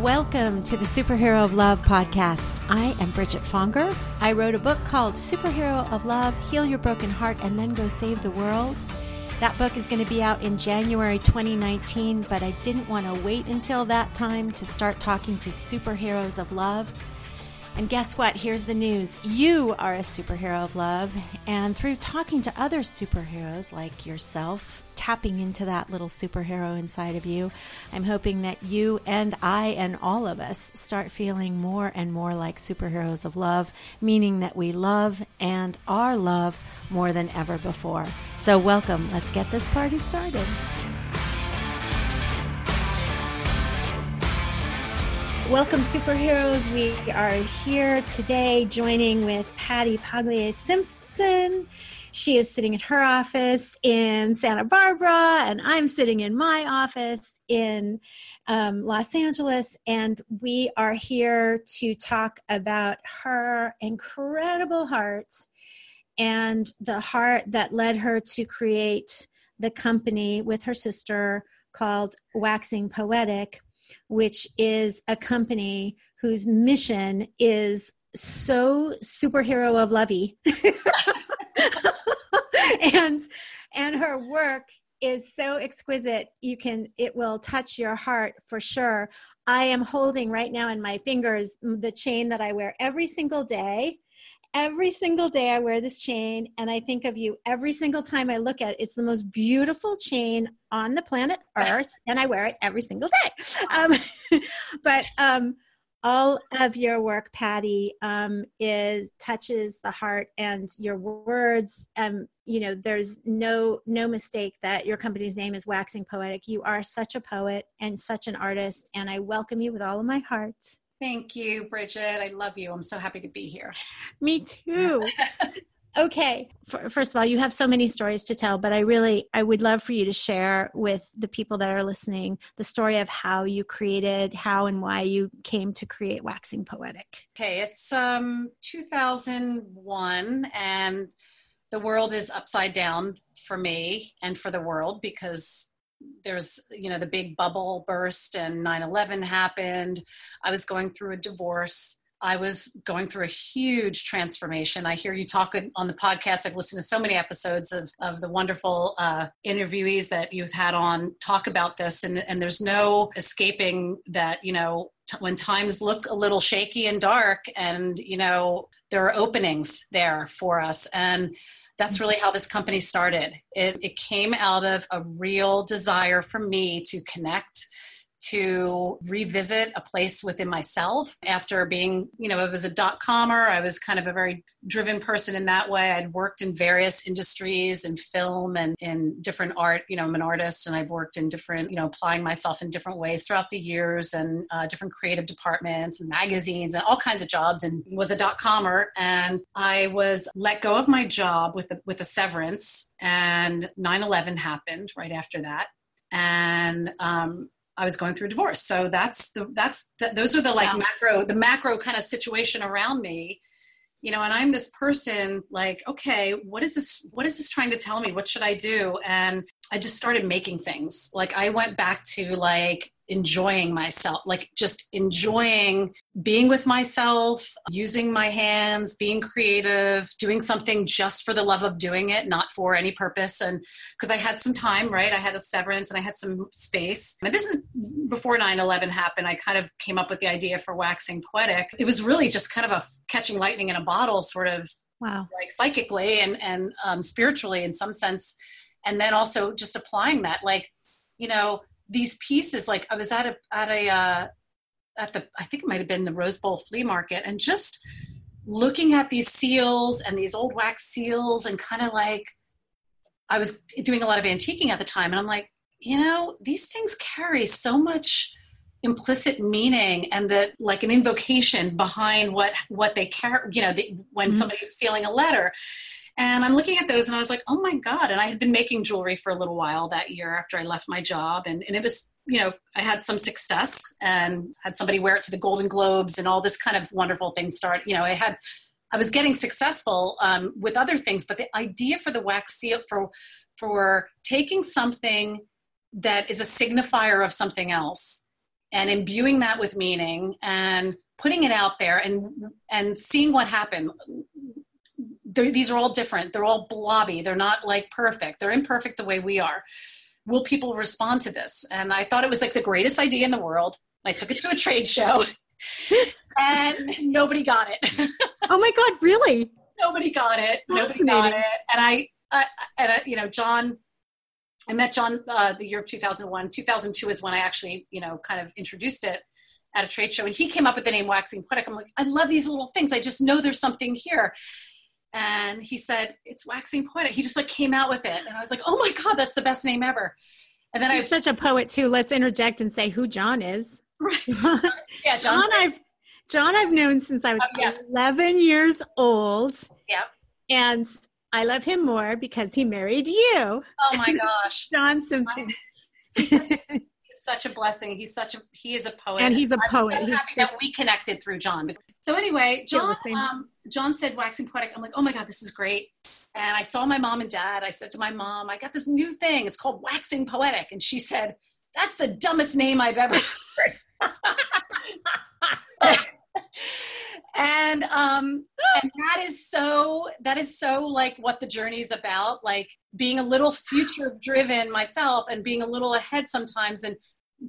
Welcome to the Superhero of Love podcast. I am Bridget Fonger. I wrote a book called Superhero of Love Heal Your Broken Heart and Then Go Save the World. That book is going to be out in January 2019, but I didn't want to wait until that time to start talking to superheroes of love. And guess what? Here's the news. You are a superhero of love. And through talking to other superheroes like yourself, tapping into that little superhero inside of you, I'm hoping that you and I and all of us start feeling more and more like superheroes of love, meaning that we love and are loved more than ever before. So, welcome. Let's get this party started. Welcome, superheroes. We are here today joining with Patty Paglia Simpson. She is sitting in her office in Santa Barbara, and I'm sitting in my office in um, Los Angeles. And we are here to talk about her incredible heart and the heart that led her to create the company with her sister called Waxing Poetic which is a company whose mission is so superhero of lovey and and her work is so exquisite you can it will touch your heart for sure i am holding right now in my fingers the chain that i wear every single day every single day I wear this chain and I think of you every single time I look at it. It's the most beautiful chain on the planet Earth, and I wear it every single day. Um, but um, all of your work, Patty, um, is touches the heart and your words. Um, you know, there's no no mistake that your company's name is Waxing Poetic. You are such a poet and such an artist, and I welcome you with all of my heart. Thank you, Bridget. I love you. I'm so happy to be here. Me too. okay. First of all, you have so many stories to tell, but I really I would love for you to share with the people that are listening the story of how you created, how and why you came to create Waxing Poetic. Okay, it's um 2001 and the world is upside down for me and for the world because there's you know the big bubble burst and 9-11 happened i was going through a divorce i was going through a huge transformation i hear you talk on the podcast i've listened to so many episodes of, of the wonderful uh, interviewees that you've had on talk about this and, and there's no escaping that you know t- when times look a little shaky and dark and you know there are openings there for us and that's really how this company started. It, it came out of a real desire for me to connect to revisit a place within myself after being, you know, I was a dot comer. I was kind of a very driven person in that way. I'd worked in various industries and film and in different art. You know, I'm an artist and I've worked in different, you know, applying myself in different ways throughout the years and uh, different creative departments and magazines and all kinds of jobs and was a dot comer. And I was let go of my job with a, with a severance and 9 11 happened right after that. And um, I was going through a divorce. So that's the that's the, those are the like macro the macro kind of situation around me. You know, and I'm this person like, okay, what is this what is this trying to tell me? What should I do? And I just started making things. Like I went back to like enjoying myself, like just enjoying being with myself, using my hands, being creative, doing something just for the love of doing it, not for any purpose. And because I had some time, right? I had a severance and I had some space. And this is before 9 11 happened. I kind of came up with the idea for waxing poetic. It was really just kind of a catching lightning in a bottle sort of wow like psychically and and um, spiritually in some sense and then also just applying that like you know these pieces like i was at a at a uh, at the i think it might have been the rose bowl flea market and just looking at these seals and these old wax seals and kind of like i was doing a lot of antiquing at the time and i'm like you know these things carry so much implicit meaning and the like an invocation behind what what they care you know the, when mm-hmm. somebody's sealing a letter and I'm looking at those and I was like, oh my God. And I had been making jewelry for a little while that year after I left my job. And, and it was, you know, I had some success and had somebody wear it to the Golden Globes and all this kind of wonderful things start. You know, I had, I was getting successful um, with other things, but the idea for the wax seal, for, for taking something that is a signifier of something else and imbuing that with meaning and putting it out there and and seeing what happened these are all different. They're all blobby. They're not like perfect. They're imperfect the way we are. Will people respond to this? And i thought it was like the greatest idea in the world. I took it to a trade show. And nobody got it. Oh my god really? Nobody got it. Nobody got it. And i, I and I, you know john I met John uh, the year of 2001. 2002 is when I actually, you know, kind of introduced it at a trade show. And he came up with the name Waxing Poetic. I'm like, I love these little things. I just know there's something here. And he said, it's Waxing Poetic. He just like came out with it. And I was like, oh my God, that's the best name ever. And then i am such a poet too. Let's interject and say who John is. Right. yeah, John I've John I've known since I was oh, yes. 11 years old. Yeah. And I love him more because he married you. Oh my gosh. John Simpson. He's such, a, such, a, blessing. He's such a he is a poet. And he's a poet. I'm so happy that we connected through John. So anyway, John um, John said waxing poetic. I'm like, oh my God, this is great. And I saw my mom and dad. I said to my mom, I got this new thing. It's called waxing poetic. And she said, That's the dumbest name I've ever heard. and um and that is so that is so like what the journey is about like being a little future driven myself and being a little ahead sometimes and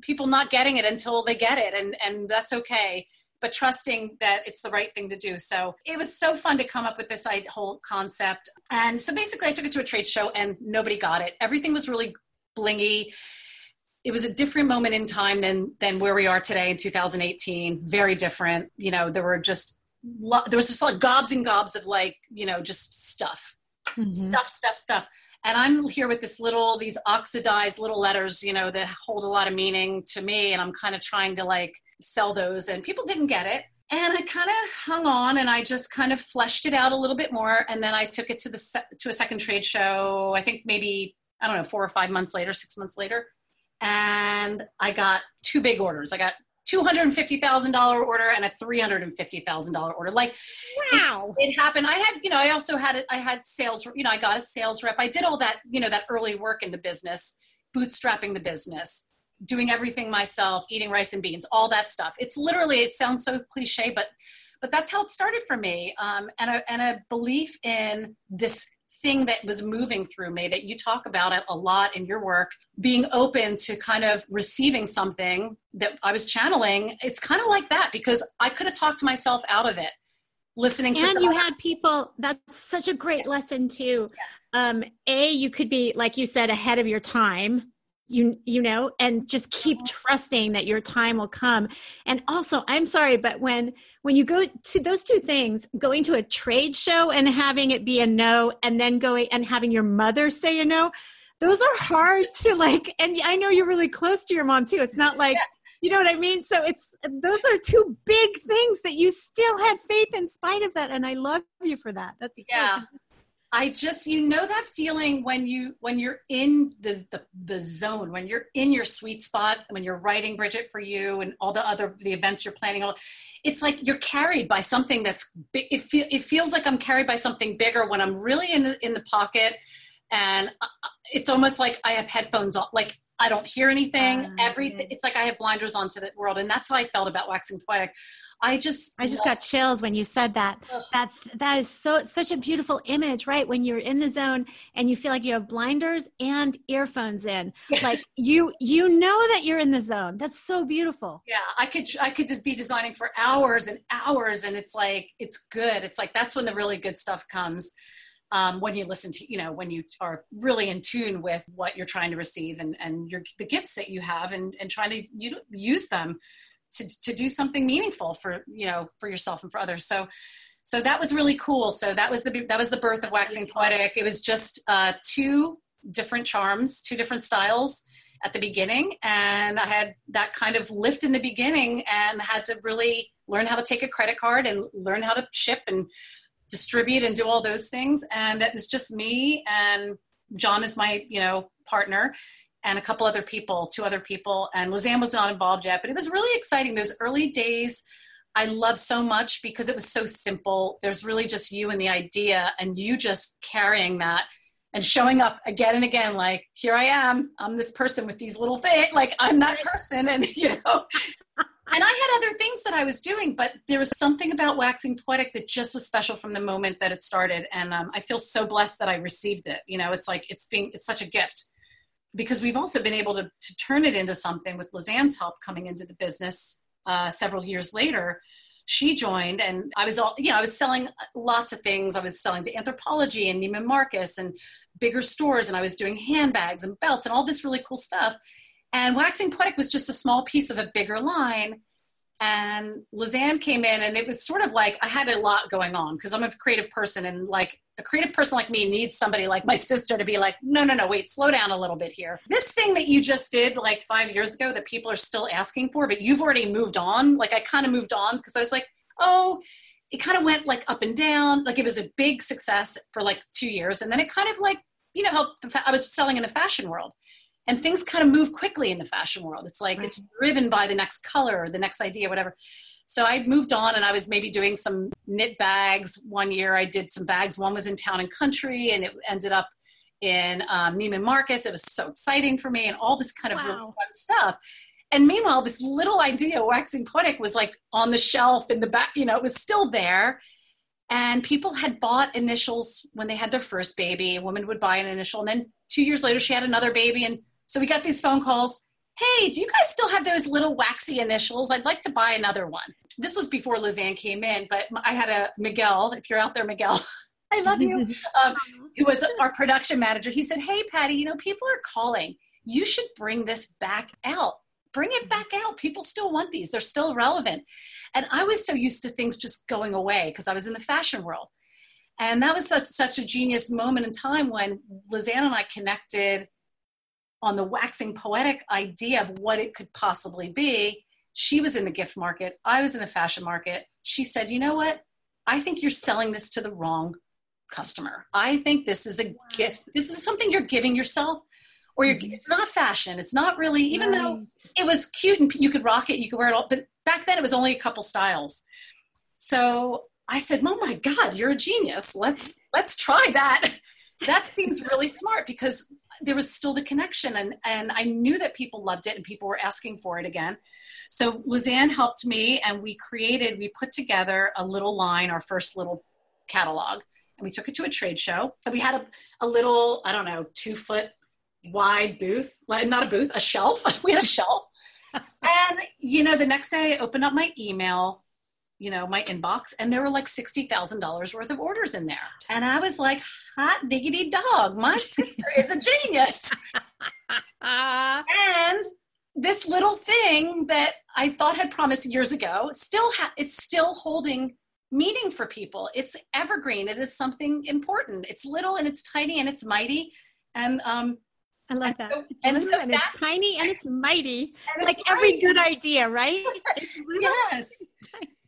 people not getting it until they get it and and that's okay. But trusting that it's the right thing to do. So it was so fun to come up with this whole concept. And so basically i took it to a trade show and nobody got it. Everything was really blingy it was a different moment in time than than where we are today in 2018 very different. You know there were just there was just like gobs and gobs of like you know just stuff. Mm-hmm. stuff stuff stuff. And i'm here with this little these oxidized little letters you know that hold a lot of meaning to me. And i'm kind of trying to like sell those. And people didn't get it. And i kind of hung on and i just kind of fleshed it out a little bit more. And then i took it to the se- to a second trade show i think maybe i don't know four or five months later six months later and I got two big orders. I got $250,000 order and a $350,000 order. Like, wow, it, it, happened. I had, you know, I also had, I had sales, you know, I got a sales rep. I did all that, you know, that early work in the business, bootstrapping the business, doing everything myself, eating rice and beans, all that stuff. It's literally, it sounds so cliche, but, but that's how it started for me. Um, and a, and a belief in this thing that was moving through me that you talk about it a lot in your work being open to kind of receiving something that i was channeling it's kind of like that because i could have talked to myself out of it listening to and you had people that's such a great lesson too. Um a you could be like you said ahead of your time you you know and just keep trusting that your time will come. And also i'm sorry but when when you go to those two things going to a trade show and having it be a no and then going and having your mother say a no those are hard to like and i know you're really close to your mom too. It's not like you know what i mean? So it's those are two big things that you still had faith in spite of that and i love you for that. That's yeah. so I just you know that feeling when you when you're in the, the the zone when you're in your sweet spot when you're writing Bridget for you and all the other the events you're planning all it's like you're carried by something that's big it, feel, it feels like I'm carried by something bigger when I'm really in the in the pocket and uh, it's almost like I have headphones on like I don't hear anything. Um, Everything. It's like I have blinders onto the world, and that's how I felt about waxing poetic. I just, I just got chills when you said that. Ugh. That that is so such a beautiful image, right? When you're in the zone and you feel like you have blinders and earphones in, like you you know that you're in the zone. That's so beautiful. Yeah, I could I could just be designing for hours and hours, and it's like it's good. It's like that's when the really good stuff comes um, when you listen to you know when you are really in tune with what you're trying to receive and and your the gifts that you have and and trying to you know, use them to to do something meaningful for you know for yourself and for others. So so that was really cool. So that was the that was the birth of waxing poetic. It was just uh, two different charms two different styles at the beginning. And i had that kind of lift in the beginning and had to really learn how to take a credit card and learn how to ship and distribute and do all those things. And it was just me and John is my, you know, partner and a couple other people, two other people. And Lizanne was not involved yet, but it was really exciting. Those early days, I love so much because it was so simple. There's really just you and the idea, and you just carrying that and showing up again and again like here i am i'm this person with these little things like i'm that person and you know and i had other things that i was doing but there was something about waxing poetic that just was special from the moment that it started and um, i feel so blessed that i received it you know it's like it's being it's such a gift because we've also been able to, to turn it into something with Lizanne's help coming into the business uh, several years later she joined and I was all, you know, I was selling lots of things. I was selling to Anthropologie and Neiman Marcus and bigger stores and I was doing handbags and belts and all this really cool stuff. And Waxing Poetic was just a small piece of a bigger line. And Lizanne came in and it was sort of like I had a lot going on because I'm a creative person and like a creative person like me needs somebody like my sister to be like, no, no, no, wait, slow down a little bit here. This thing that you just did like five years ago that people are still asking for, but you've already moved on. Like I kind of moved on because I was like, oh, it kind of went like up and down. Like it was a big success for like two years. And then it kind of like, you know, helped. I was selling in the fashion world and things kind of move quickly in the fashion world. It's like right. it's driven by the next color or the next idea, whatever. So I moved on and I was maybe doing some knit bags. One year I did some bags. One was in town and country and it ended up in um, Neiman Marcus. It was so exciting for me and all this kind of wow. really fun stuff. And meanwhile, this little idea, waxing poetic, was like on the shelf in the back, you know, it was still there. And people had bought initials when they had their first baby. A woman would buy an initial. And then two years later, she had another baby. And so we got these phone calls Hey, do you guys still have those little waxy initials? I'd like to buy another one this was before Lizanne came in, but I had a Miguel, if you're out there, Miguel, I love you, um, who was our production manager. He said, Hey, Patty, you know, people are calling. You should bring this back out. Bring it back out. People still want these, they're still relevant. And I was so used to things just going away because I was in the fashion world. And that was such, such a genius moment in time when Lizanne and I connected on the waxing poetic idea of what it could possibly be she was in the gift market. I was in the fashion market. She said, You know what? I think you're selling this to the wrong customer. I think this is a gift. This is something you're giving yourself. Or you're, mm-hmm. it's not fashion. It's not really, even right. though it was cute and you could rock it, you could wear it all. But back then it was only a couple styles. So I said, "Oh my God, you're a genius. Let's let's try that." That seems really smart because there was still the connection, and and I knew that people loved it and people were asking for it again. So Lizanne helped me, and we created, we put together a little line, our first little catalog, and we took it to a trade show. And we had a, a little, I don't know, two foot wide booth, like not a booth, a shelf. we had a shelf. and you know, the next day I opened up my email, you know, my inbox, and there were like sixty thousand dollars worth of orders in there. And I was like, hot diggity dog, my sister is a genius. and this little thing that I thought had promised years ago still ha- it's still holding meaning for people. It's evergreen. It is something important. It's little and it's tiny and it's mighty. And um, I love that. So, and, so and it's tiny and it's mighty. And like it's every good idea, right? yes.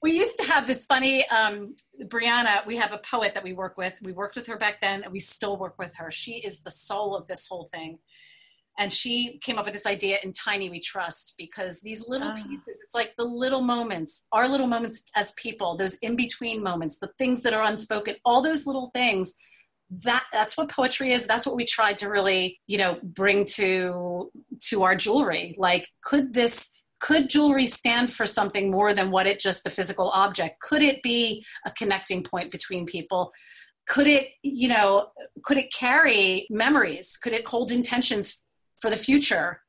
We used to have this funny um, Brianna. We have a poet that we work with. We worked with her back then, and we still work with her. She is the soul of this whole thing and she came up with this idea in tiny we trust because these little oh. pieces it's like the little moments our little moments as people those in between moments the things that are unspoken all those little things that that's what poetry is. That's what we tried to really you know bring to to our jewelry. Like could this could jewelry stand for something more than what it just the physical object? Could it be a connecting point between people? Could it you know could it carry memories? Could it hold intentions for the future?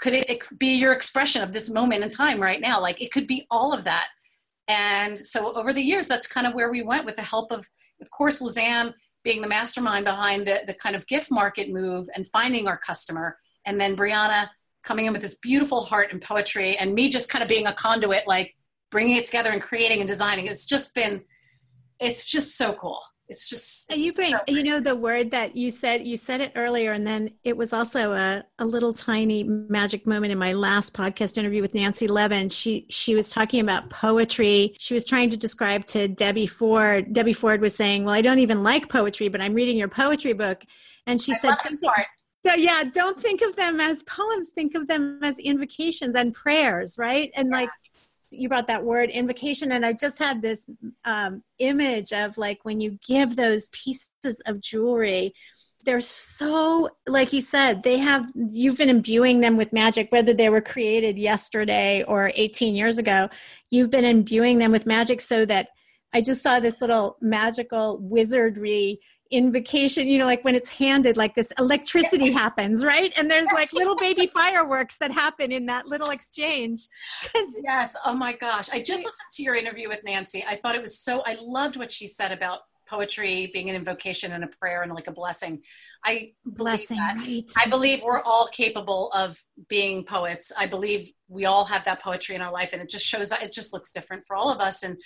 Could it be your expression of this moment in time right now? Like it could be all of that. And so over the years that's kind of where we went with the help of of course lizanne being the mastermind behind the, the kind of gift market move and finding our customer. And then brianna coming in with this beautiful heart and poetry and me just kind of being a conduit like bringing it together and creating and designing. It's just been it's just so cool it's just it's you bring so you know the word that you said you said it earlier and then it was also a, a little tiny magic moment in my last podcast interview with nancy levin. She she was talking about poetry. She was trying to describe to debbie ford debbie ford was saying well i don't even like poetry but i'm reading your poetry book. And she I said so yeah don't think of them as poems. Think of them as invocations and prayers right? And yeah. like you brought that word invocation and i just had this um, image of like when you give those pieces of jewelry they're so like you said they have you've been imbuing them with magic whether they were created yesterday or 18 years ago you've been imbuing them with magic so that i just saw this little magical wizardry invocation you know like when it's handed like this electricity happens right and there's like little baby fireworks that happen in that little exchange yes oh my gosh i just listened to your interview with nancy i thought it was so i loved what she said about poetry being an invocation and a prayer and like a blessing. I believe blessing, that. Right. I believe we're all capable of being poets. I believe we all have that poetry in our life, and it just shows. It just looks different for all of us, and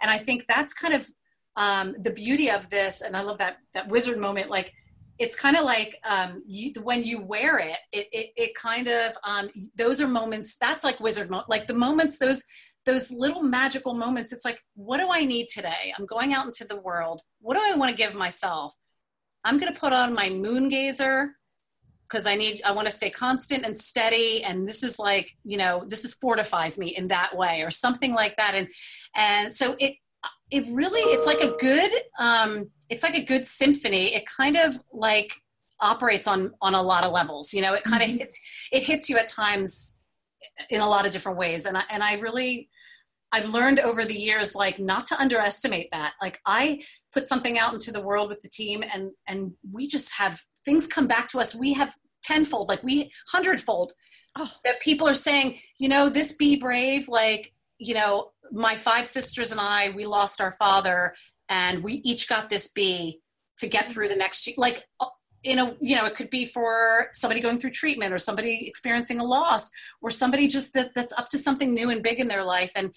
and I think that's kind of um, the beauty of this. And I love that that wizard moment, like. It's kind of like um, you, when you wear it, it, it, it kind of, um, those are moments, that's like wizard, mo- like the moments, those, those little magical moments it's like what do i need today i'm going out into the world what do i want to give myself i'm going to put on my moon gazer because i need i want to stay constant and steady and this is like you know this is fortifies me in that way or something like that and and so it it really it's like a good um it's like a good symphony it kind of like operates on on a lot of levels you know it kind of mm-hmm. hits it hits you at times in a lot of different ways and I, and I really I've learned over the years like not to underestimate that. Like I put something out into the world with the team and and we just have things come back to us. We have tenfold, like we hundredfold oh. that people are saying, you know, this be brave, like, you know, my five sisters and I, we lost our father and we each got this B to get through the next like uh, in a you know it could be for somebody going through treatment or somebody experiencing a loss or somebody just that that's up to something new and big in their life. And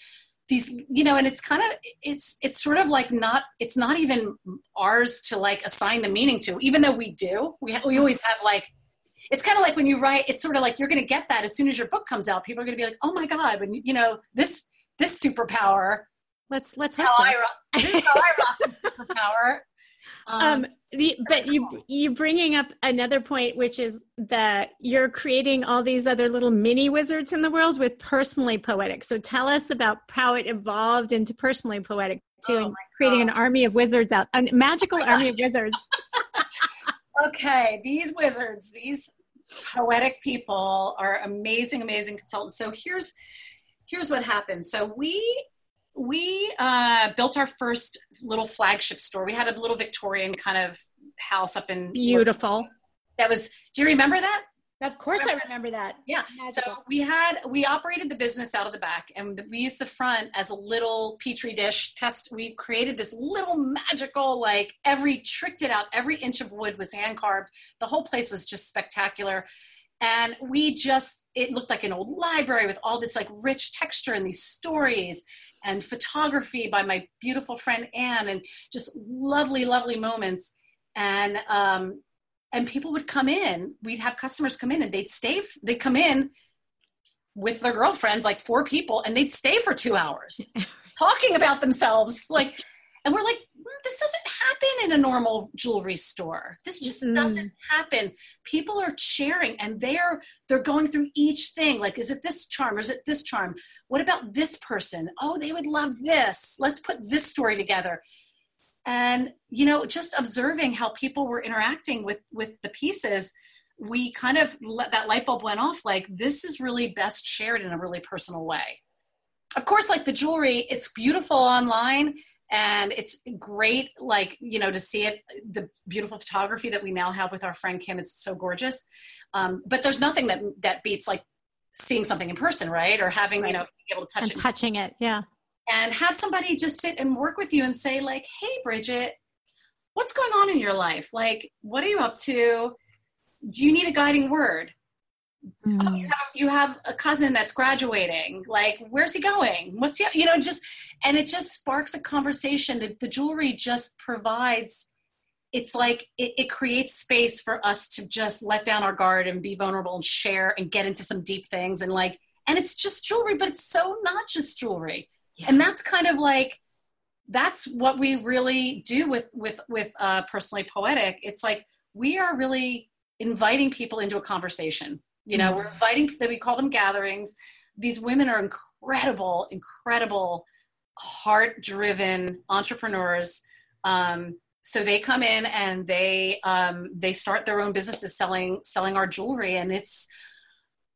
these you know and it's kind of it's it's sort of like not it's not even ours to like assign the meaning to. Even though we do we, ha- we always have like it's kind of like when you write it's sort of like you're going to get that as soon as your book comes out. People are going to be like oh my god when you know this this superpower. Let's let's how I rock, this is how I rock this superpower. Um, um the, but cool. you you bringing up another point which is that you're creating all these other little mini wizards in the world with personally poetic. So tell us about how it evolved into personally poetic too oh and creating God. an army of wizards out a magical oh army of wizards. Okay these wizards these poetic people are amazing amazing consultants. So here's here's what happened so we we uh, built our first little flagship store. We had a little Victorian kind of house up in beautiful. That was. Do you remember that? Of course, remember? I remember that. Yeah. Magical. So we had we operated the business out of the back, and we used the front as a little petri dish test. We created this little magical, like every tricked it out. Every inch of wood was hand carved. The whole place was just spectacular and we just it looked like an old library with all this like rich texture and these stories and photography by my beautiful friend Anne, and just lovely, lovely moments. And um, and people would come in. We'd have customers come in, and they'd stay. They'd come in with their girlfriends, like four people, and they'd stay for two hours talking about themselves, like. And we're like, this doesn't happen in a normal jewelry store. This just mm. doesn't happen. People are sharing and they're they're going through each thing. Like, is it this charm or is it this charm? What about this person? Oh, they would love this. Let's put this story together. And you know, just observing how people were interacting with with the pieces, we kind of let that light bulb went off. Like, this is really best shared in a really personal way of course like the jewelry it's beautiful online and it's great like you know to see it the beautiful photography that we now have with our friend kim it's so gorgeous. Um, but there's nothing that that beats like seeing something in person right? Or having right. you know being able to touch and it. touching it yeah. And have somebody just sit and work with you and say like hey bridget what's going on in your life? Like what are you up to? Do you need a guiding word Mm. Oh, you, have, you have a cousin that's graduating. Like, where's he going? What's he, you know, just, and it just sparks a conversation. The, the jewelry just provides, it's like it, it, creates space for us to just let down our guard and be vulnerable and share and get into some deep things. And like, and it's just jewelry, but it's so not just jewelry. Yes. And that's kind of like, that's what we really do with with with uh, personally poetic it's like we are really inviting people into a conversation you know, mm-hmm. we're inviting that we call them gatherings. These women are incredible, incredible, heart-driven entrepreneurs. Um, so they come in and they um, they start their own businesses selling selling our jewelry and it's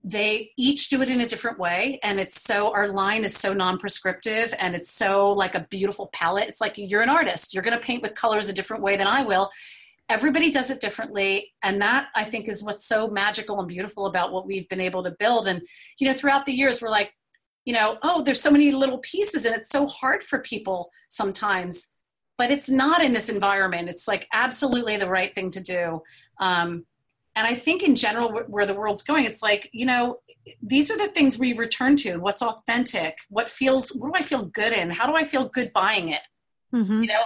they each do it in a different way and it's so our line is so non-prescriptive and it's so like a beautiful palette it's like you're an artist you're going to paint with colors a different way than i will everybody does it differently and that i think is what's so magical and beautiful about what we've been able to build and you know throughout the years we're like you know oh there's so many little pieces and it's so hard for people sometimes but it's not in this environment. It's like absolutely the right thing to do. Um, and I think in general, where the world's going, it's like, you know, these are the things we return to. What's authentic? What feels, what do I feel good in? How do I feel good buying it? Mm-hmm. You know,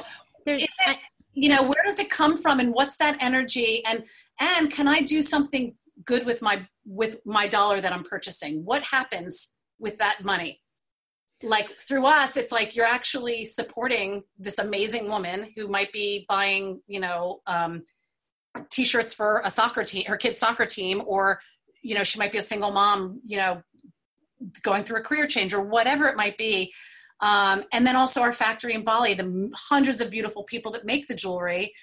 There's, is it, you know, where does it come from and what's that energy? And, and can I do something good with my, with my dollar that I'm purchasing? What happens with that money? like through us it's like you're actually supporting this amazing woman who might be buying you know um, t-shirts for a soccer team her kid's soccer team or you know she might be a single mom you know going through a career change or whatever it might be um, and then also our factory in bali the hundreds of beautiful people that make the jewelry.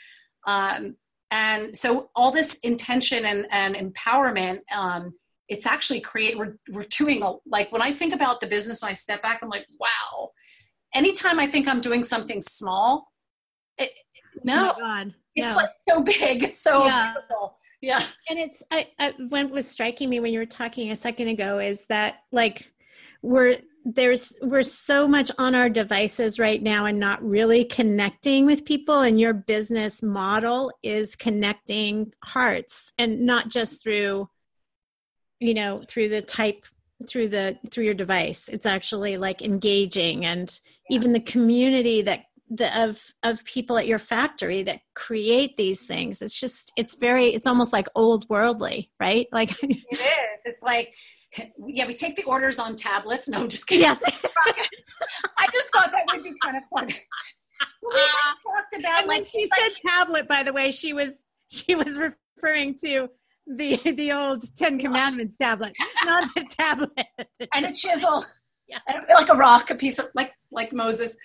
Um, and so all this intention and, and empowerment um, it's actually create we're, we're doing a, like when i think about the business and i step back i'm like wow. Anytime i think i'm doing something small it, no. Oh it's no. like so big it's so yeah. beautiful. Yeah. And it's I, I what was striking me when you were talking a second ago is that like we're there's we're so much on our devices right now and not really connecting with people and your business model is connecting hearts and not just through you know through the type through the through your device it's actually like engaging and yeah. even the community that the of of people at your factory that create these things it's just it's very it's almost like old worldly right like it is it's like yeah we take the orders on tablets no i'm just kidding yes i just thought that would be kind of fun we uh, talked about and when she said like, tablet by the way she was she was referring to the the old Ten Commandments tablet, not the tablet. and a chisel. Yeah. Like a rock, a piece of like like Moses.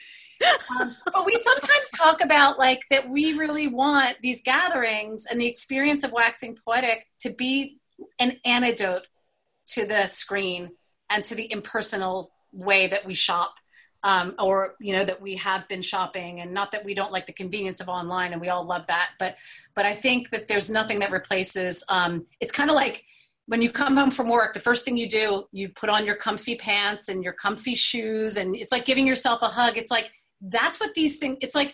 Um, but we sometimes talk about like that we really want these gatherings and the experience of waxing poetic to be an antidote to the screen and to the impersonal way that we shop um, or you know that we have been shopping. And not that we don't like the convenience of online and we all love that but but i think that there's nothing that replaces um, it's kind of like when you come home from work the first thing you do you put on your comfy pants and your comfy shoes. And it's like giving yourself a hug. It's like that's what these things it's like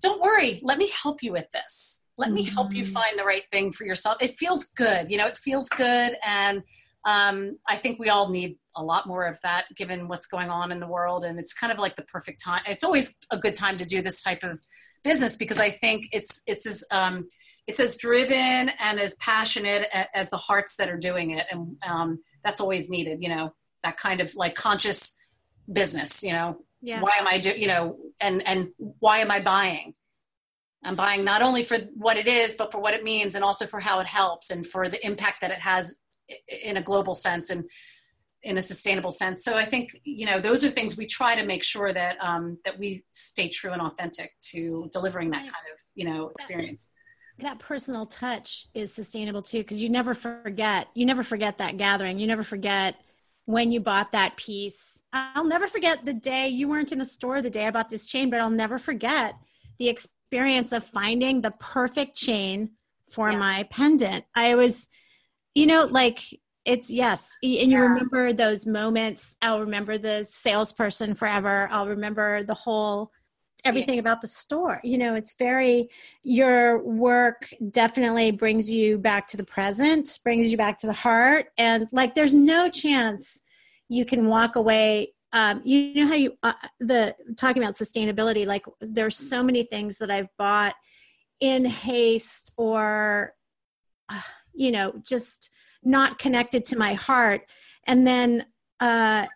don't worry let me help you with this. Let me help you mm-hmm. find the right thing for yourself. It feels good you know it feels good. And um, i think we all need a lot more of that given what's going on in the world. And it's kind of like the perfect time it's always a good time to do this type of business because i think it's it's as um, it's as driven and as passionate as the hearts that are doing it. And um, that's always needed you know that kind of like conscious business you know yeah. why am i do you know and and why am i buying i'm buying not only for what it is but for what it means and also for how it helps and for the impact that it has in a global sense and in a sustainable sense. So I think you know those are things we try to make sure that um, that we stay true and authentic to delivering that kind of you know experience. That personal touch is sustainable too because you never forget. You never forget that gathering. You never forget when you bought that piece. I'll never forget the day you weren't in the store the day I bought this chain, but I'll never forget the experience of finding the perfect chain for yeah. my pendant. I was, you know, like it's yes and you yeah. remember those moments i'll remember the salesperson forever i'll remember the whole everything yeah. about the store you know it's very your work definitely brings you back to the present brings you back to the heart and like there's no chance you can walk away um, you know how you uh, the talking about sustainability like there's so many things that i've bought in haste or uh, you know just not connected to my heart and then uh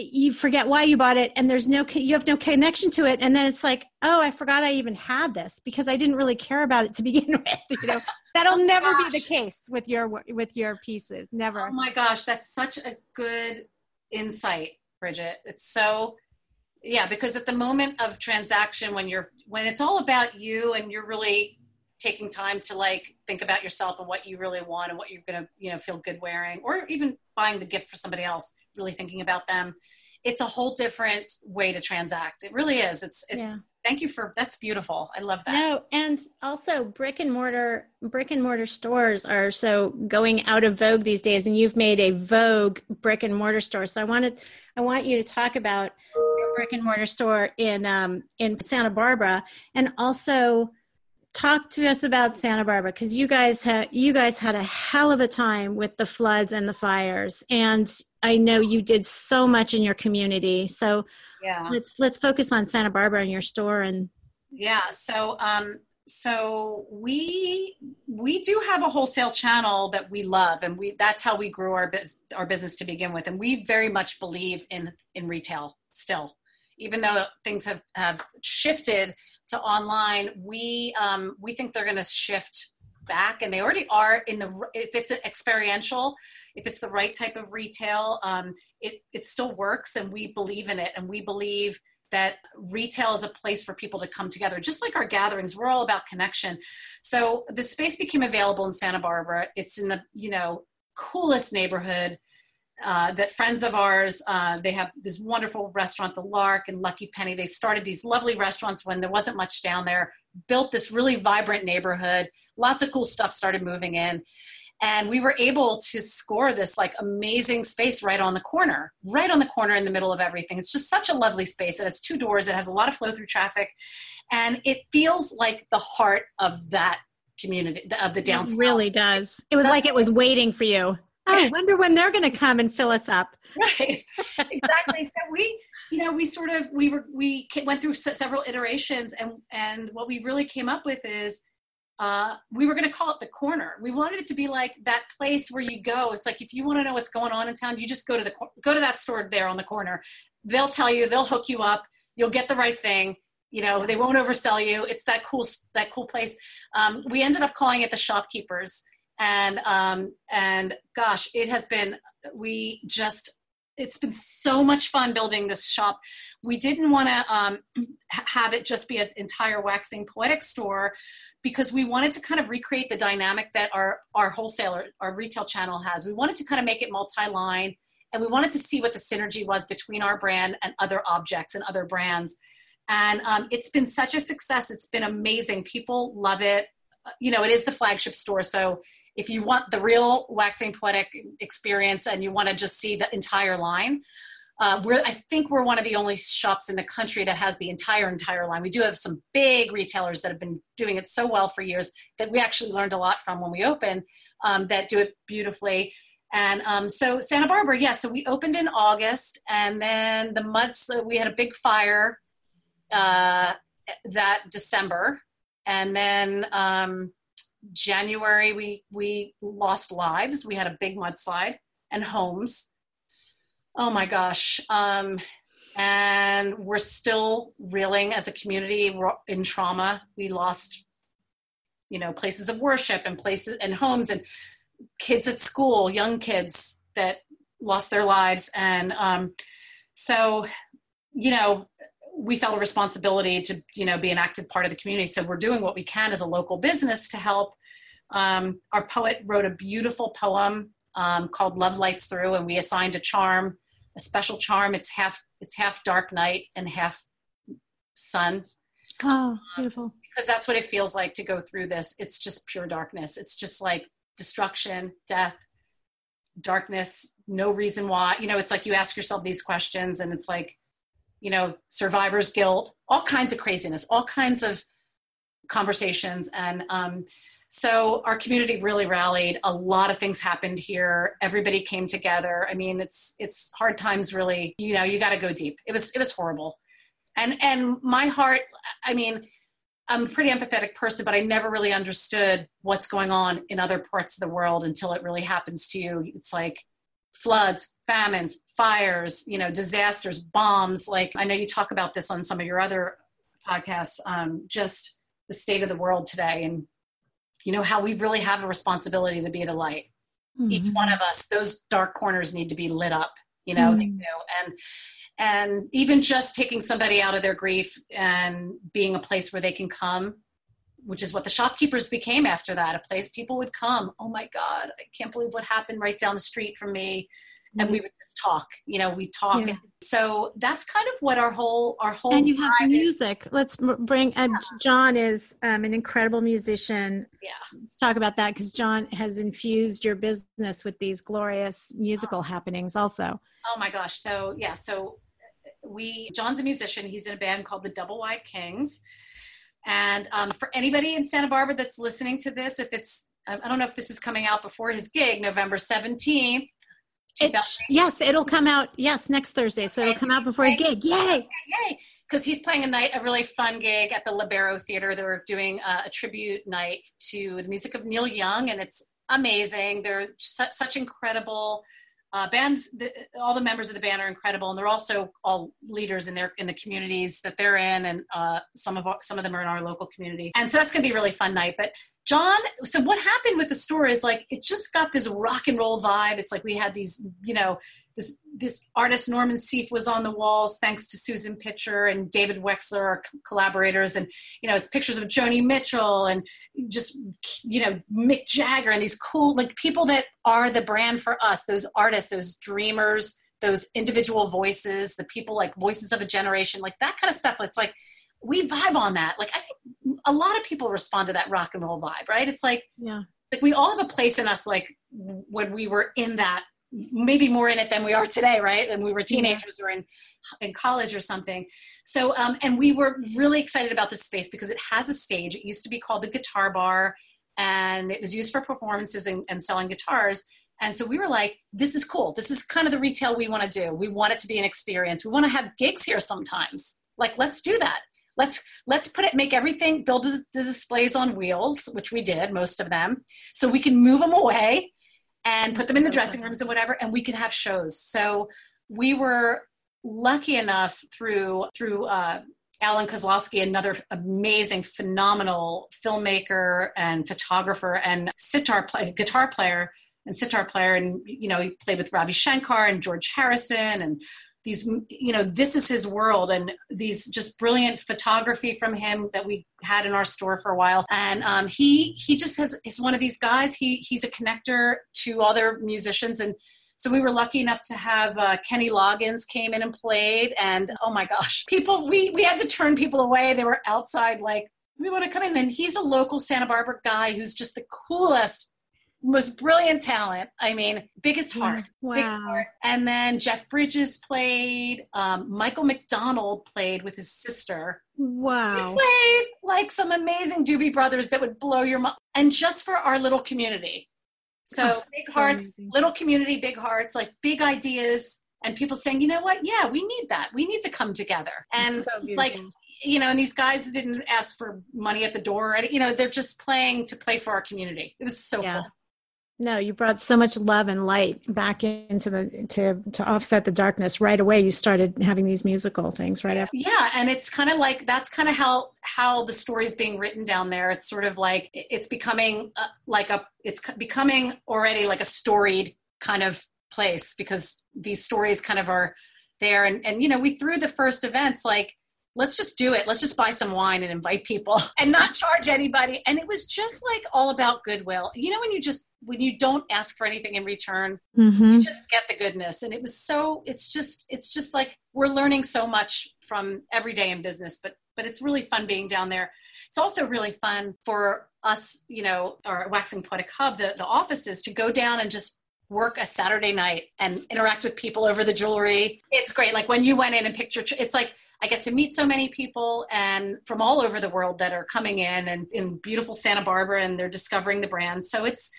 you forget why you bought it and there's no you have no connection to it and then it's like oh i forgot i even had this because i didn't really care about it to begin with you know? That'll oh never gosh. be the case with your with your pieces never. Oh my gosh that's such a good insight bridget. It's so yeah because at the moment of transaction when you're when it's all about you and you're really taking time to like think about yourself and what you really want and what you're gonna you know feel good wearing or even buying the gift for somebody else really thinking about them. It's a whole different way to transact. It really is. It's it's yeah. thank you for that's beautiful. I love that. No and also brick and mortar brick and mortar stores are so going out of vogue these days and you've made a vogue brick and mortar store. So i wanted i want you to talk about your brick and mortar store in um in santa barbara and also talk to us about Santa Barbara because you guys had you guys had a hell of a time with the floods and the fires, and I know you did so much in your community. So yeah, let's let's focus on Santa Barbara and your store and yeah. So um, so we we do have a wholesale channel that we love, and we that's how we grew our biz, our business to begin with, and we very much believe in in retail still even though things have, have shifted to online, we um, we think they're going to shift back, and they already are in the. If it's experiential, if it's the right type of retail, um, it it still works, and we believe in it, and we believe that retail is a place for people to come together just like our gatherings we're all about connection so the space became available in santa barbara it's in the you know coolest neighborhood uh, that friends of ours, uh, they have this wonderful restaurant, The Lark and Lucky Penny. They started these lovely restaurants when there wasn't much down there, built this really vibrant neighborhood. Lots of cool stuff started moving in. And we were able to score this like amazing space right on the corner, right on the corner in the middle of everything. It's just such a lovely space. It has two doors, it has a lot of flow through traffic, and it feels like the heart of that community, of the downtown. It really does. It was That's like it was waiting for you oh, wonder when they're going to come and fill us up. Right. Exactly. so we, you know, we sort of we were we went through several iterations, and and what we really came up with is. Uh, we were going to call it the corner. We wanted it to be like that place where you go. It's like if you want to know what's going on in town, you just go to the go to that store there on the corner. They'll tell you. They'll hook you up. You'll get the right thing. You know, they won't oversell you. It's that cool that cool place. Um, we ended up calling it the shopkeepers and um, and gosh, it has been we just it's been so much fun building this shop. We didn't want to um, have it just be an entire waxing poetic store because we wanted to kind of recreate the dynamic that our our wholesaler, our retail channel has. We wanted to kind of make it multi-line, and we wanted to see what the synergy was between our brand and other objects and other brands. And um, it's been such a success. It's been amazing. People love it. You know, it is the flagship store, so if you want the real waxing poetic experience and you want to just see the entire line, uh, we're, I think we're one of the only shops in the country that has the entire entire line. We do have some big retailers that have been doing it so well for years that we actually learned a lot from when we opened um, that do it beautifully. And um, so Santa Barbara, yeah. So we opened in August, and then the months we had a big fire uh, that December, and then um, January, we we lost lives. We had a big mudslide and homes. Oh my gosh. Um, and we're still reeling as a community in trauma. We lost, you know, places of worship and places and homes and kids at school, young kids that lost their lives. And um, so, you know, we felt a responsibility to you know be an active part of the community. So we're doing what we can as a local business to help. Um, our poet wrote a beautiful poem um, called love lights through and we assigned a charm a special charm. It's half it's half dark night and half sun. Oh beautiful. um, because that's what it feels like to go through this. It's just pure darkness. It's just like destruction death darkness no reason why. You know it's like you ask yourself these questions and it's like you know, survivor's guilt, all kinds of craziness, all kinds of conversations. And um, so our community really rallied. A lot of things happened here. Everybody came together. I mean, it's it's hard times. Really, you know, you got to go deep. It was it was horrible, and and my heart. I mean, I'm a pretty empathetic person, but I never really understood what's going on in other parts of the world until it really happens to you. It's like floods, famines, fires, you know, disasters, bombs. Like I know you talk about this on some of your other podcasts, um, just the state of the world today and, you know, how we really have a responsibility to be the light. Mm-hmm. Each one of us, those dark corners need to be lit up, you know, mm. and and even just taking somebody out of their grief and being a place where they can come which is what the shopkeepers became after that a place people would come oh my god i can't believe what happened right down the street from me and we would just talk you know we talk yeah. so that's kind of what our whole our whole and you have music is. let's bring and yeah. john is um, an incredible musician yeah let's talk about that because john has infused your business with these glorious musical oh. happenings also oh my gosh so yeah so we john's a musician he's in a band called the double wide kings and um, for anybody in santa barbara that's listening to this if it's I don't know if this is coming out before his gig, November 17th. It's, yes, it'll come out. Yes, next Thursday. So it'll come out before his gig. Yay! Yay! Because he's playing a night, a really fun gig at the Lobero Theater. They're doing a, a tribute night to the music of Neil Young, and it's amazing. They're su- such incredible uh, bands the, all the members of the band are incredible and they're also all leaders in their in the communities that they're in and uh, some of some of them are in our local community. And so that's going to be a really fun night but john so what happened with the store is like it just got this rock and roll vibe it's like we had these you know this this artist Norman Seeff was on the walls thanks to Susan Pitcher and David Wexler, our collaborators, and you know it's pictures of Joni Mitchell and just you know Mick Jagger and these cool like people that are the brand for us, those artists, those dreamers, those individual voices, the people like voices of a generation, like that kind of stuff. It's like we vibe on that. Like I think a lot of people respond to that rock and roll vibe, right? It's like yeah, like we all have a place in us, like when we were in that maybe more in it than we are today, right? Than we were teenagers yeah. or in in college or something. So, um, and we were really excited about this space because it has a stage. It used to be called the Guitar Bar, and it was used for performances and, and selling guitars. And so we were like, this is cool. This is kind of the retail we want to do. We want it to be an experience. We want to have gigs here sometimes. Like, let's do that. Let's let's put it, make everything, build the displays on wheels, which we did most of them, so we can move them away and put them in the dressing rooms and whatever, and we could have shows. So we were lucky enough through through uh, Alan Kozlowski, another amazing, phenomenal filmmaker and photographer and sitar play, guitar player and sitar player, and you know he played with Ravi Shankar and George Harrison and these you know this is his world and these just brilliant photography from him that we had in our store for a while. And um, he he just has is one of these guys. He he's a connector to other musicians. And so we were lucky enough to have uh, Kenny Loggins came in and played, and oh my gosh, people we we had to turn people away. They were outside like we want to come in, and he's a local Santa Barbara guy who's just the coolest most brilliant talent. I mean, biggest heart, wow. big heart. And then Jeff Bridges played. Um, Michael McDonald played with his sister. Wow, he played like some amazing Doobie Brothers that would blow your mind. And just for our little community. So oh, big hearts, amazing. little community, big hearts, like big ideas, and people saying, you know what? Yeah, we need that. We need to come together. And so like you know, and these guys didn't ask for money at the door. Or you know, they're just playing to play for our community. It was so yeah. cool. No, you brought so much love and light back into the to to offset the darkness right away. You started having these musical things right after. Yeah, and it's kind of like that's kind of how how the story's being written down there. It's sort of like it's becoming uh, like a it's becoming already like a storied kind of place because these stories kind of are there and and you know we threw the first events like let's just do it. Let's just buy some wine and invite people and not charge anybody. And it was just like all about goodwill. You know, when you just, when you don't ask for anything in return, mm-hmm. you just get the goodness. And it was so, it's just, it's just like we're learning so much from every day in business, but, but it's really fun being down there. It's also really fun for us, you know, our Waxing Poetic Hub, the, the offices to go down and just work a Saturday night and interact with people over the jewelry. It's great. Like when you went in and picked your, it's like I get to meet so many people and from all over the world that are coming in and in beautiful Santa Barbara and they're discovering the brand. So it's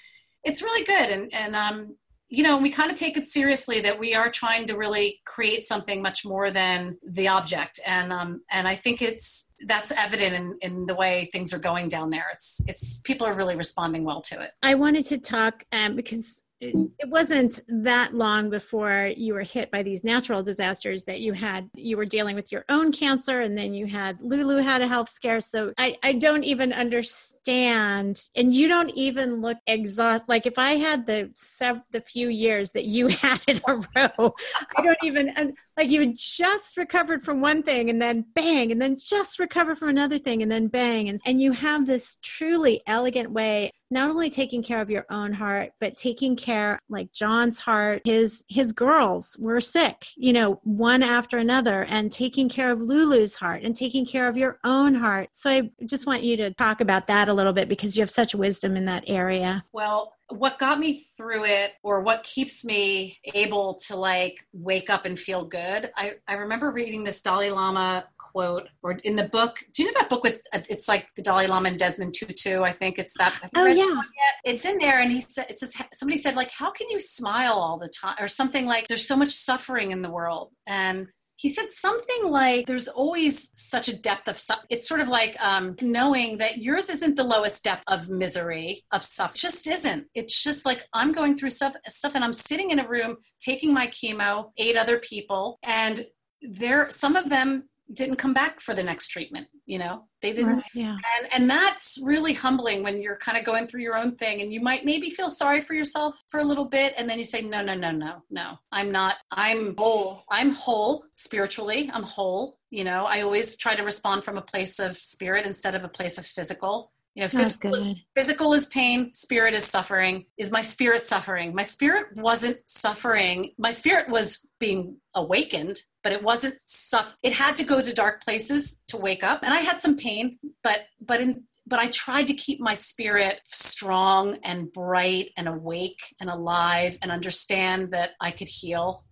it's really good and and um you know we kind of take it seriously that we are trying to really create something much more than the object and um and I think it's that's evident in in the way things are going down there. It's it's people are really responding well to it. I wanted to talk um because it wasn't that long before you were hit by these natural disasters that you had you were dealing with your own cancer and then you had lulu had a health scare. So i, I don't even understand and you don't even look exhausted like if i had the sev- the few years that you had in a row i don't even like you just recovered from one thing and then bang and then just recover from another thing and then bang. And, and you have this truly elegant way not only taking care of your own heart but taking care like john's heart his his girls were sick you know one after another and taking care of lulu's heart and taking care of your own heart. So i just want you to talk about that a little bit because you have such wisdom in that area. Well what got me through it or what keeps me able to like wake up and feel good i, I remember reading this dalai lama quote or in the book. Do you know that book with it's like the dalai lama and desmond tutu i think? It's that oh yeah. it's in there and he said it's just somebody said like how can you smile all the time or something like there's so much suffering in the world. And he said something like there's always such a depth of it's sort of like um, knowing that yours isn't the lowest depth of misery of stuff. Just isn't. It's just like i'm going through stuff stuff and i'm sitting in a room taking my chemo eight other people and there some of them didn't come back for the next treatment you know they didn't right, yeah. and and that's really humbling when you're kind of going through your own thing and you might maybe feel sorry for yourself for a little bit and then you say no no no no no i'm not i'm whole i'm whole spiritually i'm whole you know i always try to respond from a place of spirit instead of a place of physical you know, physical is, physical is pain, spirit is suffering. Is my spirit suffering? My spirit wasn't suffering. My spirit was being awakened, but it wasn't suff. It had to go to dark places to wake up, and I had some pain, but but in but I tried to keep my spirit strong and bright and awake and alive and understand that I could heal.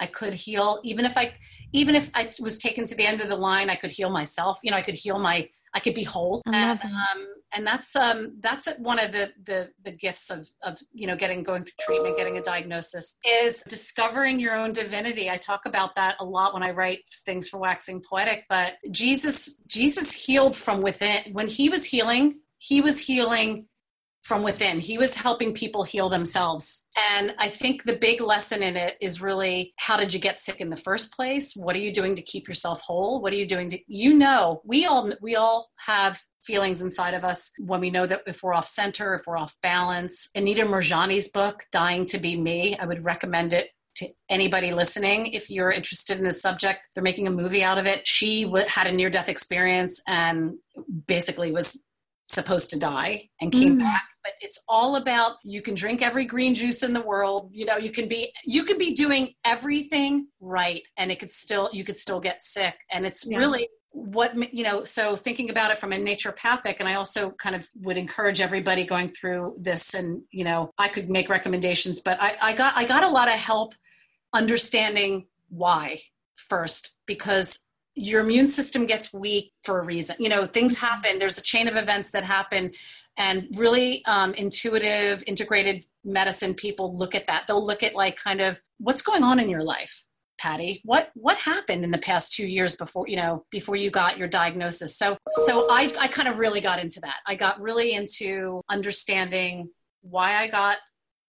I could heal even if I even if I was taken to the end of the line, I could heal myself. You know, I could heal my I could be whole. And, um, and that's um, that's one of the, the the gifts of of you know getting going through treatment, getting a diagnosis is discovering your own divinity. I talk about that a lot when I write things for Waxing Poetic. But Jesus Jesus healed from within. When he was healing, he was healing from within. He was helping people heal themselves. And I think the big lesson in it is really how did you get sick in the first place? What are you doing to keep yourself whole? What are you doing to you know, we all we all have feelings inside of us when we know that if we're off center, if we're off balance. Anita Moorjani's book, Dying to Be Me, I would recommend it to anybody listening if you're interested in this subject they're making a movie out of it she w- had a near death experience and basically was supposed to die and came mm. back but it's all about you can drink every green juice in the world you know you can be you can be doing everything right and it could still you could still get sick and it's yeah. really what you know so thinking about it from a naturopathic and i also kind of would encourage everybody going through this and you know i could make recommendations but i, I got i got a lot of help understanding why first because your immune system gets weak for a reason. You know, things happen. There's a chain of events that happen, and really um, intuitive, integrated medicine people look at that. They'll look at like kind of what's going on in your life, Patty. What what happened in the past two years before you know before you got your diagnosis? So so I I kind of really got into that. I got really into understanding why I got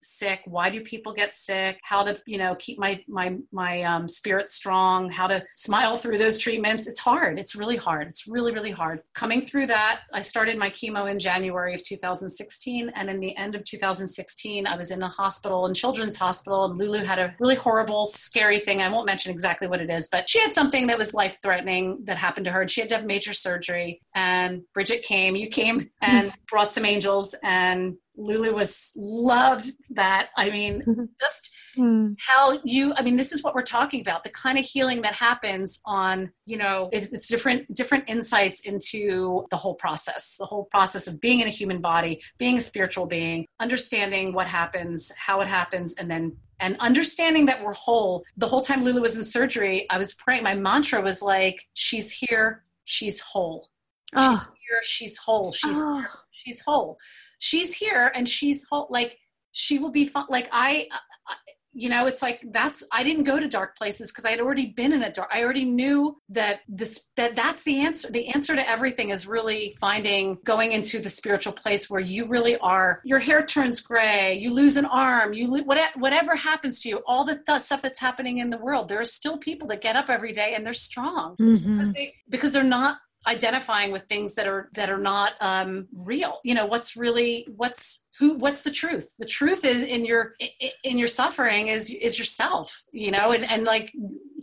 sick? Why do people get sick? How to you know keep my my my um, spirit strong? How to smile through those treatments? It's hard. It's really hard. It's really really hard. Coming through that i started my chemo in january of 2016 and in the end of 2016 i was in a hospital in children's hospital and lulu had a really horrible scary thing. I won't mention exactly what it is but she had something that was life threatening that happened to her and she had to have major surgery and bridget came you came and brought some angels and Lulu was loved that. I mean, mm-hmm. just mm. how you, I mean, this is what we're talking about, the kind of healing that happens on, you know, it's, it's different, different insights into the whole process, the whole process of being in a human body, being a spiritual being, understanding what happens, how it happens, and then and understanding that we're whole. The whole time Lulu was in surgery, I was praying. My mantra was like, she's here, she's whole. Oh. She's here, she's whole. She's oh. here, she's whole she's here and she's whole, like she will be fun like I, I you know it's like that's i didn't go to dark places because i had already been in a dark i already knew that this that that's the answer the answer to everything is really finding going into the spiritual place where you really are your hair turns gray you lose an arm you lo- whatever happens to you all the th- stuff that's happening in the world there are still people that get up every day and they're strong mm-hmm. because, they, because they're not identifying with things that are that are not um, real. You know what's really what's who what's the truth? The truth in, in your in your suffering is is yourself you know and and like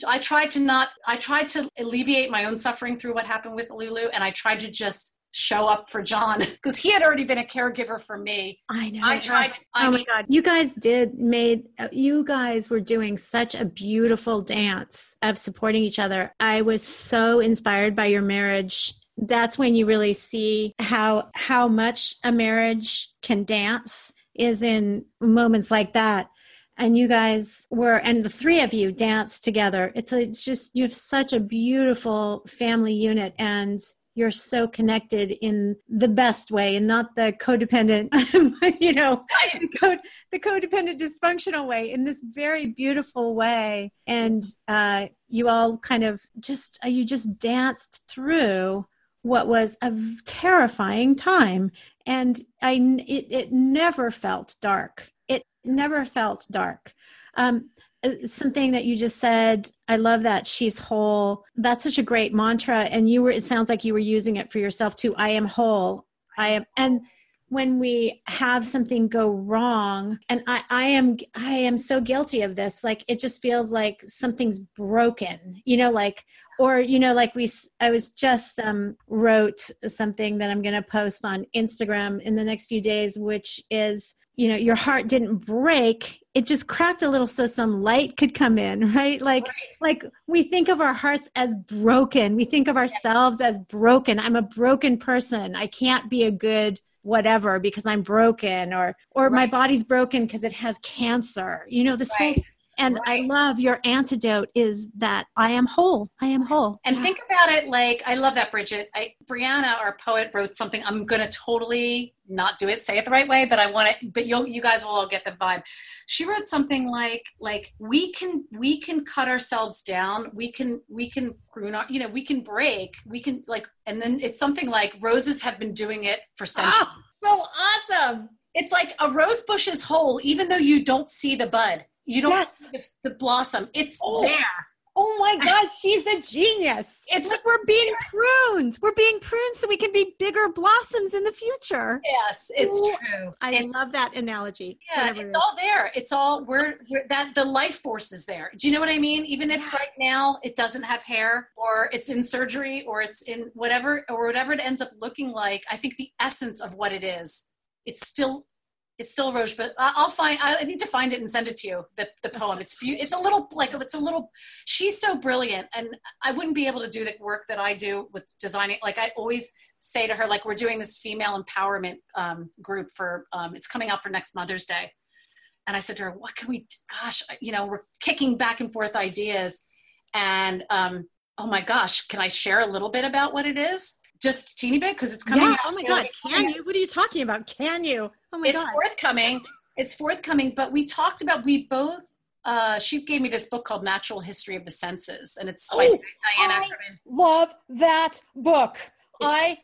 i tried to not i tried to alleviate my own suffering through what happened with lulu and i tried to just show up for John because he had already been a caregiver for me. I know. I tried. I oh mean, my God. You guys did made, uh, you guys were doing such a beautiful dance of supporting each other. I was so inspired by your marriage that's when you really see how how much a marriage can dance is in moments like that and you guys were and the three of you danced together it's a, it's just you have such a beautiful family unit and you're so connected in the best way and not the codependent you know the, code, the codependent dysfunctional way in this very beautiful way. And uh, you all kind of just uh, you just danced through what was a terrifying time. And i it, it never felt dark. It never felt dark. Um, something that you just said i love that she's whole. That's such a great mantra and you were it sounds like you were using it for yourself too. I am whole. I am and when we have something go wrong and I, I am i am so guilty of this like it just feels like something's broken you know like or you know like we i was just um wrote something that i'm going to post on instagram in the next few days which is you know your heart didn't break it just cracked a little so some light could come in right like right. like we think of our hearts as broken we think of ourselves as broken i'm a broken person i can't be a good whatever because I'm broken or or right. my body's broken because it has cancer. You know, this right. whole and right. I love your antidote is that I am whole. I am whole. And think about it like I love that Bridget. I, Brianna, our poet, wrote something. I'm going to totally not do it, say it the right way, but I want it. But you you guys will all get the vibe. She wrote something like like we can we can cut ourselves down. We can we can you know we can break. We can like and then it's something like roses have been doing it for ah, centuries. Oh, so awesome. It's like a rose bush is whole, even though you don't see the bud you don't yes. see the, the, blossom. It's oh. there. Oh my God, she's a genius. It's like we're being pruned. We're being pruned so we can be bigger blossoms in the future. Yes, it's Ooh, true. I it's, love that analogy. Yeah, Whatever it's all there. It's all we're, we're, that the life force is there. Do you know what I mean? Even if yeah. right now it doesn't have hair or it's in surgery or it's in whatever or whatever it ends up looking like, I think the essence of what it is, it's still it's still Roche, but I'll find. I need to find it and send it to you. The the poem. It's it's a little like it's a little. She's so brilliant, and I wouldn't be able to do the work that I do with designing. Like I always say to her, like we're doing this female empowerment um, group for. Um, it's coming out for next Mother's Day, and I said to her, "What can we? Gosh, you know, we're kicking back and forth ideas, and um, oh my gosh, can I share a little bit about what it is?" just teeny bit because it's coming. Yeah. Out. Oh my god! Can you? What are you talking about? Can you? Oh my it's god! Forthcoming. It's forthcoming. But we talked about. We both. Uh, she gave me this book called Natural History of the Senses, and it's by oh, I. Love that book. It's, I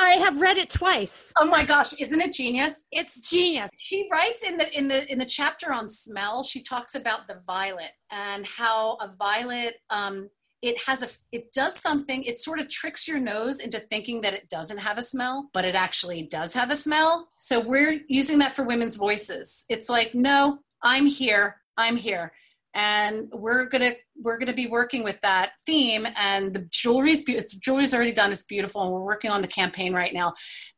I have read it twice. Oh my gosh, isn't it genius? It's genius. She writes in the in the in the chapter on smell. She talks about the violet and how a violet um, it has a it does something it sort of tricks your nose into thinking that it doesn't have a smell but it actually does have a smell. So we're using that for women's voices. It's like no i'm here i'm here. And we're gonna we're gonna be working with that theme and the jewelry's it's jewelry's already done it's beautiful and we're working on the campaign right now.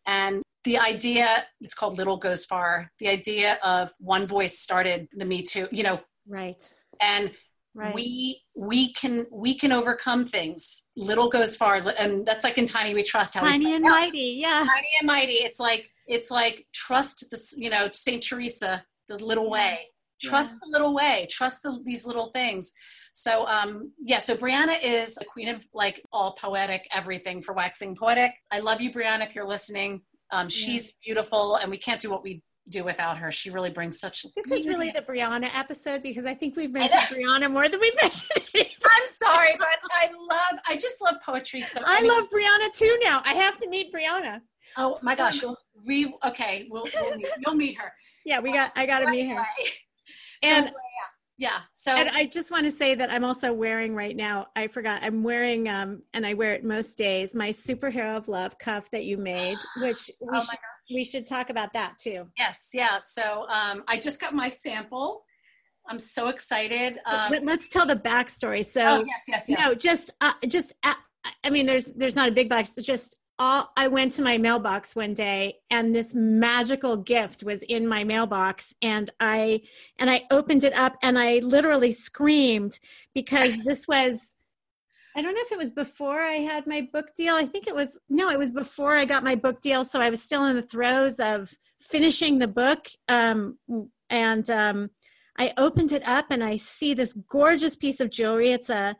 And the idea it's called little goes far. The idea of one voice started the me too you know. Right. And Right. we we can we can overcome things. Little goes far and that's like in tiny we trust how tiny and mighty yeah. tiny and mighty. It's like it's like trust this you know saint teresa the little way. Trust yeah. the little way. Trust the, these little things. So um yeah so brianna is the queen of like all poetic everything for waxing poetic. I love you brianna if you're listening. Um, she's yeah. beautiful and we can't do what we do without her. She really brings such. This is really the Brianna episode because I think we've mentioned Brianna more than we've mentioned. I'm sorry, but I love. I just love poetry so. I, I mean, love Brianna too. Now I have to meet Brianna. Oh my gosh! You'll re okay. We'll, we'll meet, you'll meet her. Yeah, we got. I got to meet her. And. So, yeah. So and I just want to say that I'm also wearing right now. I forgot. I'm wearing um and I wear it most days. My superhero of love cuff that you made, which we oh should, we should talk about that too. Yes. Yeah. So um, I just got my sample. I'm so excited. Um, but let's tell the backstory. So oh, yes, yes, yes. No, just uh, just uh, I mean, there's there's not a big back. Just all I went to my mailbox one day and this magical gift was in my mailbox and I and I opened it up and I literally screamed because this was I don't know if it was before I had my book deal. I think it was no, it was before I got my book deal so I was still in the throes of finishing the book um, and um, I opened it up and I see this gorgeous piece of jewelry. It's a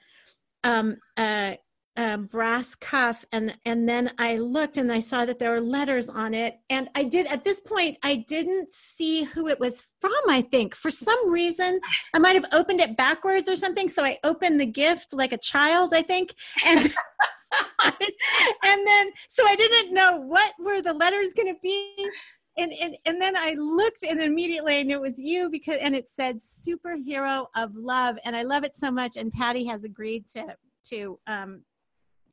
um, a a brass cuff and and then i looked and i saw that there were letters on it. And i did at this point i didn't see who it was from i think. For some reason i might have opened it backwards or something. So i opened the gift like a child i think. And and then so i didn't know what were the letters going to be. And, and and then I looked and immediately I knew it was you because and it said superhero of love and I love it so much. And Patty has agreed to to um,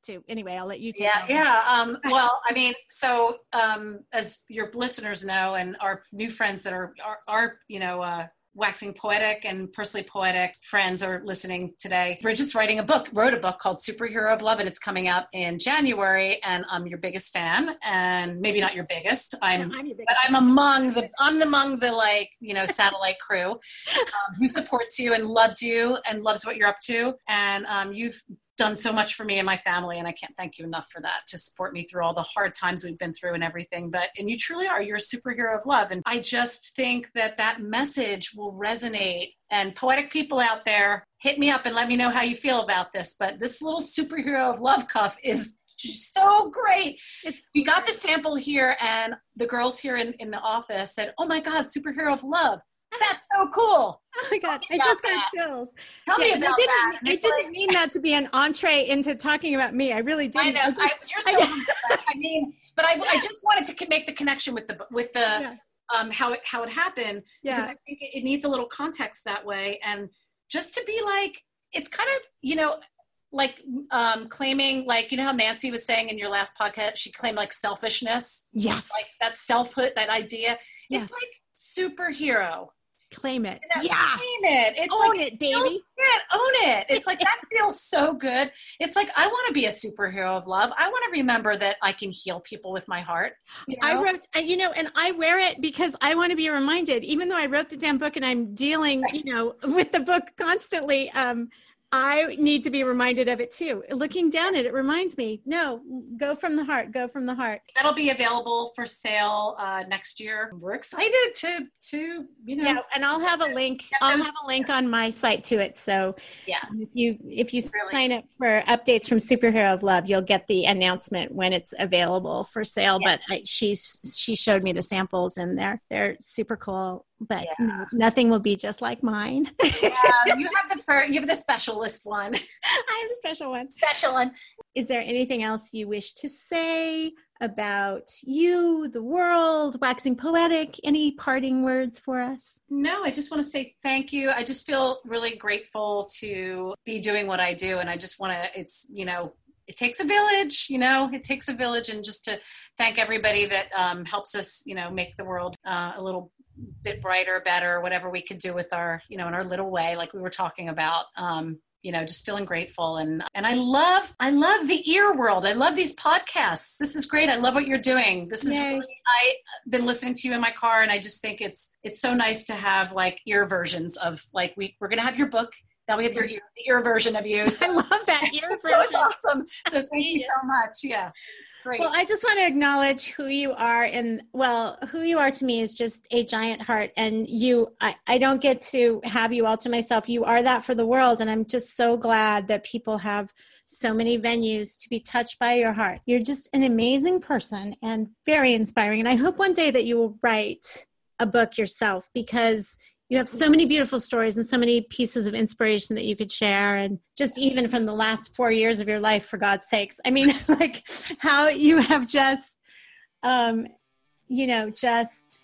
too. Anyway, I'll let you take. Yeah, yeah. Um, well, I mean, so um, as your listeners know, and our new friends that are are, are you know. Uh, waxing poetic and personally poetic friends are listening today. Bridget's writing a book, wrote a book called Superhero of Love, and it's coming out in January. And I'm your biggest fan, and maybe not your biggest. I'm, I'm biggest but I'm among the I'm among the like you know satellite crew um, who supports you and loves you and loves what you're up to. And um, you've done so much for me and my family and i can't thank you enough for that to support me through all the hard times we've been through and everything but and you truly are you're a superhero of love and i just think that that message will resonate and poetic people out there hit me up and let me know how you feel about this but this little superhero of love cuff is so great. It's, we got the sample here, and the girls here in, in the office said, Oh my God, superhero of love. That's so cool. Oh my god, I just got chills. Tell yeah, me about I didn't, that. I didn't like, mean that to be an entree into talking about me. I really didn't. I know. I, you're so. I, I, mean, but I, I just wanted to make the connection with the with the yeah. um how it how it happened yeah. because I think it needs a little context that way, and just to be like, it's kind of you know like um claiming like you know how Nancy was saying in your last podcast she claimed like selfishness yes like that selfhood that idea it's like superhero claim it. yeah. Claim it. It's own like, it, baby. It, own it. It's like that feels so good. It's like I want to be a superhero of love. I want to remember that I can heal people with my heart. You know? I wrote, you know, and I wear it because I want to be reminded. Even though I wrote the damn book and I'm dealing, you know, with the book constantly. Um, I need to be reminded of it too. Looking down at it reminds me, no, go from the heart, go from the heart. That'll be available for sale uh, next year. We're excited to to you know. Yeah, and I'll have a link. I'll have a link on my site to it. So yeah, if you if you really sign up for updates from Superhero of Love, you'll get the announcement when it's available for sale. But I, she's she showed me the samples and they're they're super cool but yeah. nothing will be just like mine. yeah, you have the fir- you have the specialist one. I have the special one. Special one. Is there anything else you wish to say about you, the world, waxing poetic? Any parting words for us? No, I just want to say thank you. I just feel really grateful to be doing what I do, and I just want to. It's you know it takes a village you know it takes a village and just to thank everybody that um, helps us you know make the world uh, a little bit brighter, better, whatever we could do with our, you know, in our little way, like we were talking about. Um, you know just feeling grateful. And and i love i love the ear world. I love these podcasts. This is great. I love what you're doing. This is really, i've been listening to you in my car and i just think it's it's so nice to have like ear versions of like we, we're gonna have your book now we have your ear, ear version of you so. i love that ear version so it's awesome so thank you so much yeah It's Great. Well, I just want to acknowledge who you are, and well, who you are to me is just a giant heart. And you, I, I don't get to have you all to myself. You are that for the world, and I'm just so glad that people have so many venues to be touched by your heart. You're just an amazing person and very inspiring. And I hope one day that you will write a book yourself because you have so many beautiful stories and so many pieces of inspiration that you could share. And just even from the last four years of your life for god's sakes. I mean like how you have just um you know just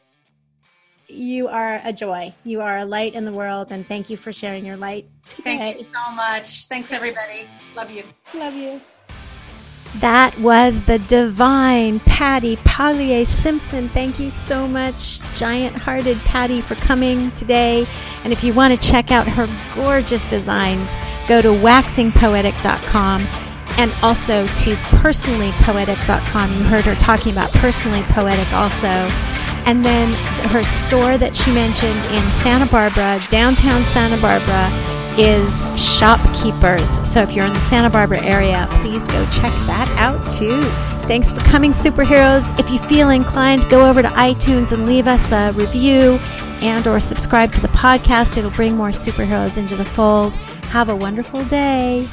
you are a joy. You are a light in the world. And thank you for sharing your light today. thank you so much. Thanks everybody. Love you. Love you that was the divine Patty Paulier Simpson. Thank you so much, giant hearted Patty, for coming today. And if you want to check out her gorgeous designs, go to waxingpoetic.com and also to personallypoetic.com. You heard her talking about personally poetic also. And then her store that she mentioned in Santa Barbara, downtown Santa Barbara is Shopkeepers. So if you're in the Santa Barbara area, please go check that out too. Thanks for coming, superheroes. If you feel inclined, go over to iTunes and leave us a review and or subscribe to the podcast. It'll bring more superheroes into the fold. Have a wonderful day.